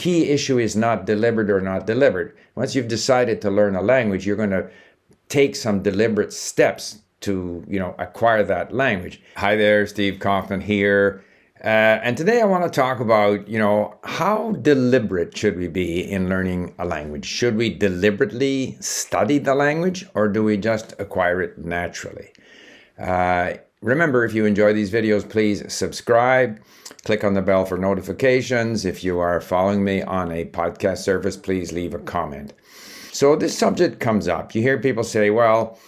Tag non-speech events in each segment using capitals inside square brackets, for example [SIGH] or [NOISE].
key issue is not delivered or not delivered. Once you've decided to learn a language, you're going to take some deliberate steps to, you know, acquire that language. Hi there, Steve Kaufmann here. Uh, and today I want to talk about, you know, how deliberate should we be in learning a language? Should we deliberately study the language or do we just acquire it naturally? Uh, remember, if you enjoy these videos, please subscribe, click on the bell for notifications. If you are following me on a podcast service, please leave a comment. So this subject comes up. You hear people say, well,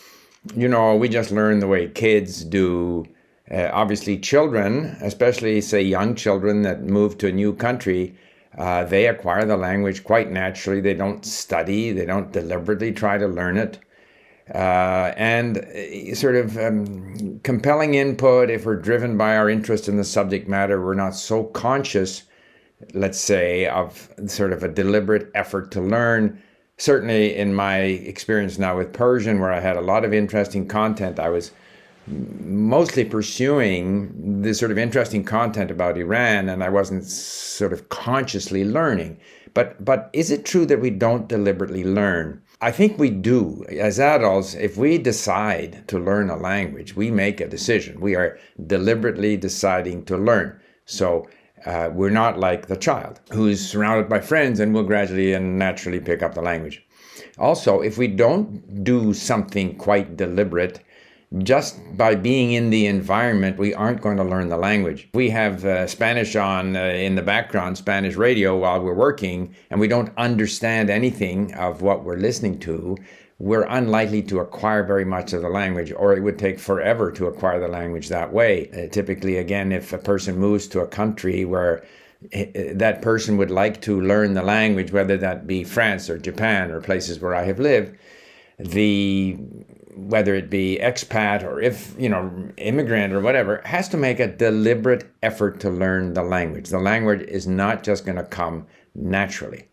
you know, we just learn the way kids do uh, obviously, children, especially say young children that move to a new country, uh, they acquire the language quite naturally. They don't study, they don't deliberately try to learn it. Uh, and uh, sort of um, compelling input, if we're driven by our interest in the subject matter, we're not so conscious, let's say, of sort of a deliberate effort to learn. Certainly, in my experience now with Persian, where I had a lot of interesting content, I was mostly pursuing this sort of interesting content about Iran, and I wasn't sort of consciously learning. But but is it true that we don't deliberately learn? I think we do. As adults, if we decide to learn a language, we make a decision. We are deliberately deciding to learn. So uh, we're not like the child who's surrounded by friends and will gradually and naturally pick up the language. Also, if we don't do something quite deliberate, just by being in the environment, we aren't going to learn the language. We have uh, Spanish on uh, in the background, Spanish radio while we're working, and we don't understand anything of what we're listening to. We're unlikely to acquire very much of the language, or it would take forever to acquire the language that way. Uh, typically, again, if a person moves to a country where uh, that person would like to learn the language, whether that be France or Japan or places where I have lived, the whether it be expat or if you know immigrant or whatever has to make a deliberate effort to learn the language. The language is not just going to come naturally.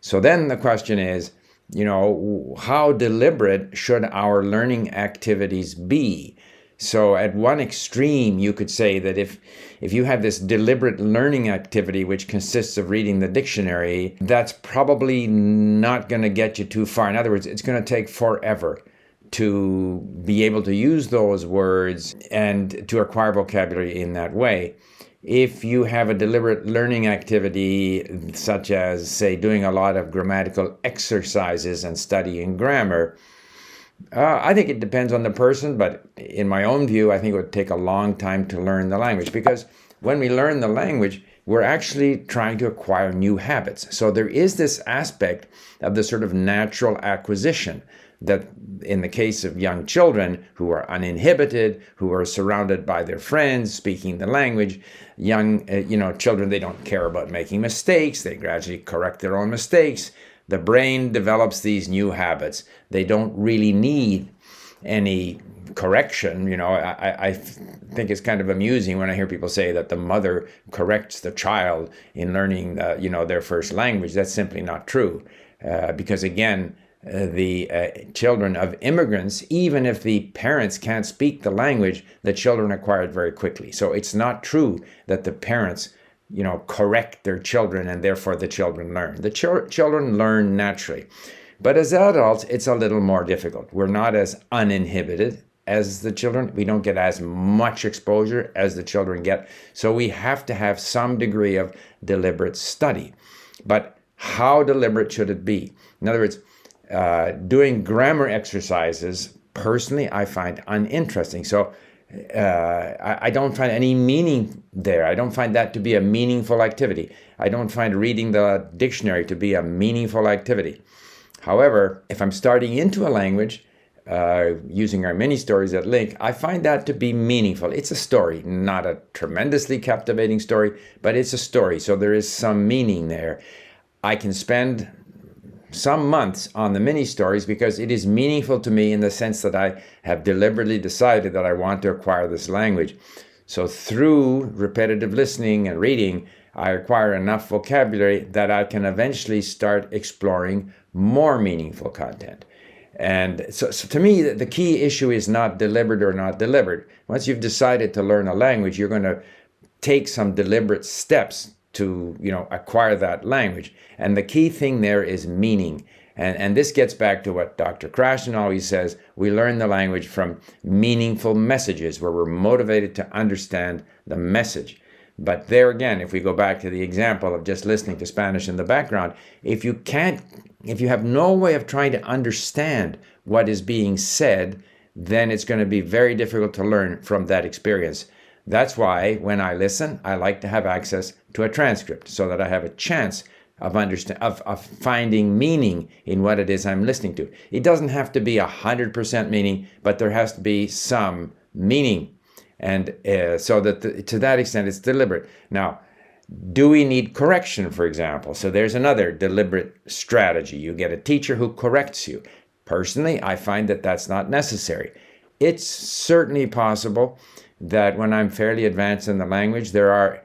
So then the question is you know how deliberate should our learning activities be so at one extreme you could say that if if you have this deliberate learning activity which consists of reading the dictionary that's probably not going to get you too far in other words it's going to take forever to be able to use those words and to acquire vocabulary in that way. If you have a deliberate learning activity, such as, say, doing a lot of grammatical exercises and studying grammar, uh, I think it depends on the person, but in my own view, I think it would take a long time to learn the language because when we learn the language, we're actually trying to acquire new habits. So there is this aspect of the sort of natural acquisition that in the case of young children who are uninhibited, who are surrounded by their friends, speaking the language, young, uh, you know, children, they don't care about making mistakes. They gradually correct their own mistakes. The brain develops these new habits. They don't really need any correction. You know, I, I think it's kind of amusing when I hear people say that the mother corrects the child in learning, you know, their first language. That's simply not true. Uh, because again, uh, the uh, children of immigrants, even if the parents can't speak the language, the children acquire it very quickly. So it's not true that the parents, you know, correct their children and therefore the children learn. The ch- children learn naturally. But as adults, it's a little more difficult. We're not as uninhibited as the children. We don't get as much exposure as the children get. So we have to have some degree of deliberate study. But how deliberate should it be? In other words, uh, doing grammar exercises, personally, I find uninteresting. So uh, I, I, don't find any meaning there. I don't find that to be a meaningful activity. I don't find reading the dictionary to be a meaningful activity. However, if I'm starting into a language, uh, using our mini stories at LingQ, I find that to be meaningful. It's a story, not a tremendously captivating story, but it's a story. So there is some meaning there. I can spend some months on the mini stories because it is meaningful to me in the sense that I have deliberately decided that I want to acquire this language. So through repetitive listening and reading, I acquire enough vocabulary that I can eventually start exploring more meaningful content. And so, so, to me, the key issue is not deliberate or not deliberate. Once you've decided to learn a language, you're going to take some deliberate steps to you know acquire that language. And the key thing there is meaning. And, and this gets back to what Dr. Krashen always says we learn the language from meaningful messages where we're motivated to understand the message. But there again, if we go back to the example of just listening to Spanish in the background, if you can't, if you have no way of trying to understand what is being said, then it's going to be very difficult to learn from that experience. That's why when I listen, I like to have access to a transcript so that I have a chance of understand of, of finding meaning in what it is I'm listening to. It doesn't have to be a hundred percent meaning, but there has to be some meaning, and uh, so that the, to that extent it's deliberate. Now, do we need correction, for example? So there's another deliberate strategy. You get a teacher who corrects you. Personally, I find that that's not necessary. It's certainly possible that when I'm fairly advanced in the language, there are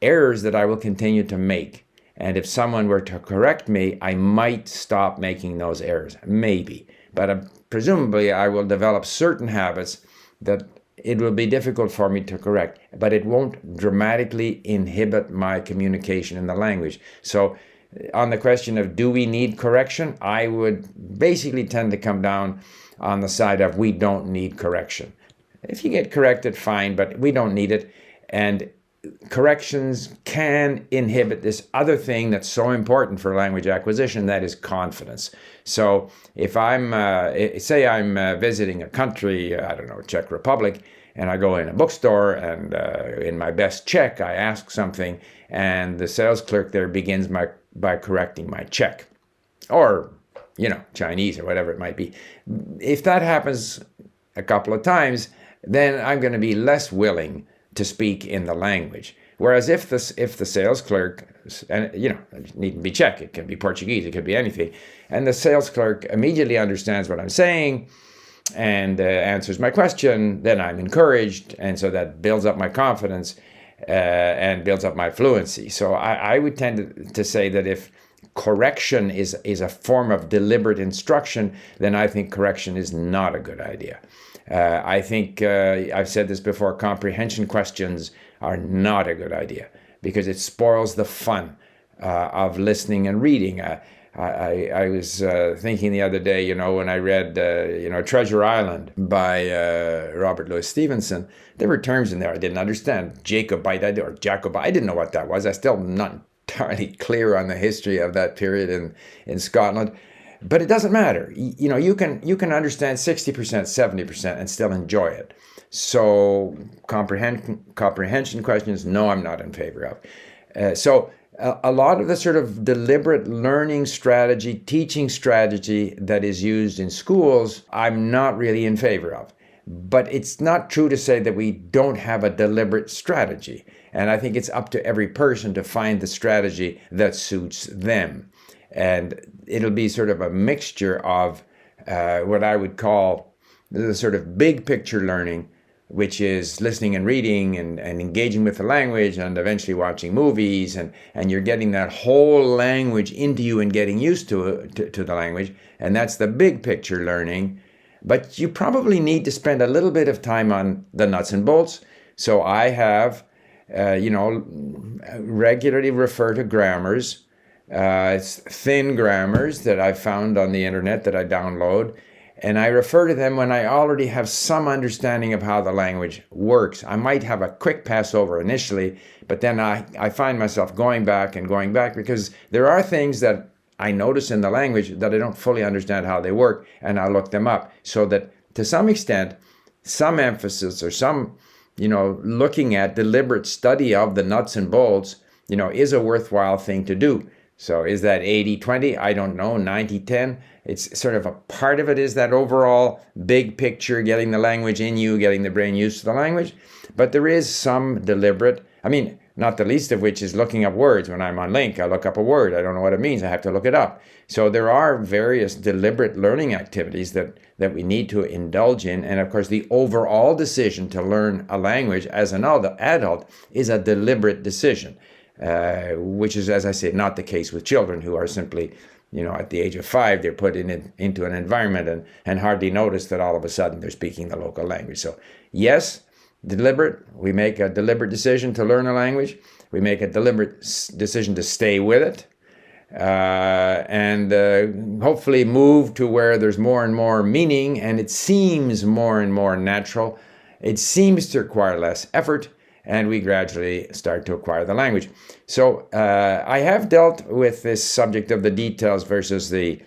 errors that I will continue to make. And if someone were to correct me, I might stop making those errors. Maybe. But uh, presumably, I will develop certain habits that it will be difficult for me to correct, but it won't dramatically inhibit my communication in the language. So, uh, on the question of do we need correction, I would basically tend to come down on the side of we don't need correction. If you get corrected, fine, but we don't need it. And corrections can inhibit this other thing that's so important for language acquisition that is confidence so if i'm uh, say i'm uh, visiting a country i don't know czech republic and i go in a bookstore and uh, in my best czech i ask something and the sales clerk there begins my, by correcting my czech or you know chinese or whatever it might be if that happens a couple of times then I'm going to be less willing to speak in the language. Whereas if the if the sales clerk and you know it needn't be Czech, it can be Portuguese, it could be anything, and the sales clerk immediately understands what I'm saying and uh, answers my question, then I'm encouraged, and so that builds up my confidence uh, and builds up my fluency. So I, I would tend to, say that if correction is is a form of deliberate instruction, then I think correction is not a good idea. Uh, I think uh, I've said this before comprehension questions are not a good idea because it spoils the fun uh, of listening and reading. Uh, I, I, was uh, thinking the other day, you know, when I read, uh, you know, Treasure Island by Robert Louis Stevenson, there were terms in there I didn't understand. Jacobite or Jacobite, I didn't know what that was. I'm still not [LAUGHS] entirely clear on the history of that period in, in Scotland but it doesn't matter. You know you can you can understand 60% 70% and still enjoy it. So comprehension comprehension questions no i'm not in favor of. Uh, so a, a lot of the sort of deliberate learning strategy teaching strategy that is used in schools i'm not really in favor of. But it's not true to say that we don't have a deliberate strategy. And i think it's up to every person to find the strategy that suits them and it'll be sort of a mixture of uh, what I would call the sort of big picture learning, which is listening and reading and, and engaging with the language and eventually watching movies and, and you're getting that whole language into you and getting used to, to, to the language. And that's the big picture learning. But you probably need to spend a little bit of time on the nuts and bolts. So I have, uh, you know, regularly refer to grammars uh, it's thin grammars that I found on the internet that I download, and I refer to them when I already have some understanding of how the language works. I might have a quick pass over initially, but then I, I find myself going back and going back because there are things that I notice in the language that I don't fully understand how they work, and I look them up. So that to some extent, some emphasis or some, you know, looking at deliberate study of the nuts and bolts, you know, is a worthwhile thing to do. So is that 80 20? I don't know, 90 10. It's sort of a part of it is that overall big picture, getting the language in you, getting the brain used to the language. But there is some deliberate, I mean, not the least of which is looking up words. When I'm on LingQ, I look up a word. I don't know what it means. I have to look it up. So there are various deliberate learning activities that, that we need to indulge in. And of course, the overall decision to learn a language as an adult is a deliberate decision uh, which is, as I said, not the case with children who are simply, you know, at the age of five, they're put in it, into an environment and, and hardly notice that all of a sudden they're speaking the local language. So, yes, deliberate. We make a deliberate decision to learn a language, we make a deliberate decision to stay with it uh, and uh, hopefully move to where there's more and more meaning and it seems more and more natural. It seems to require less effort, and we gradually start to acquire the language. So uh, I have dealt with this subject of the details versus the,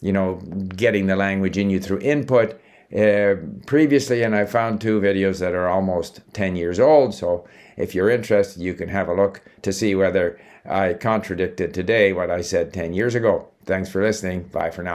you know, getting the language in you through input. Uh, previously, and I found two videos that are almost 10 years old. So, if you're interested, you can have a look to see whether I contradicted today what I said 10 years ago. Thanks for listening. Bye for now.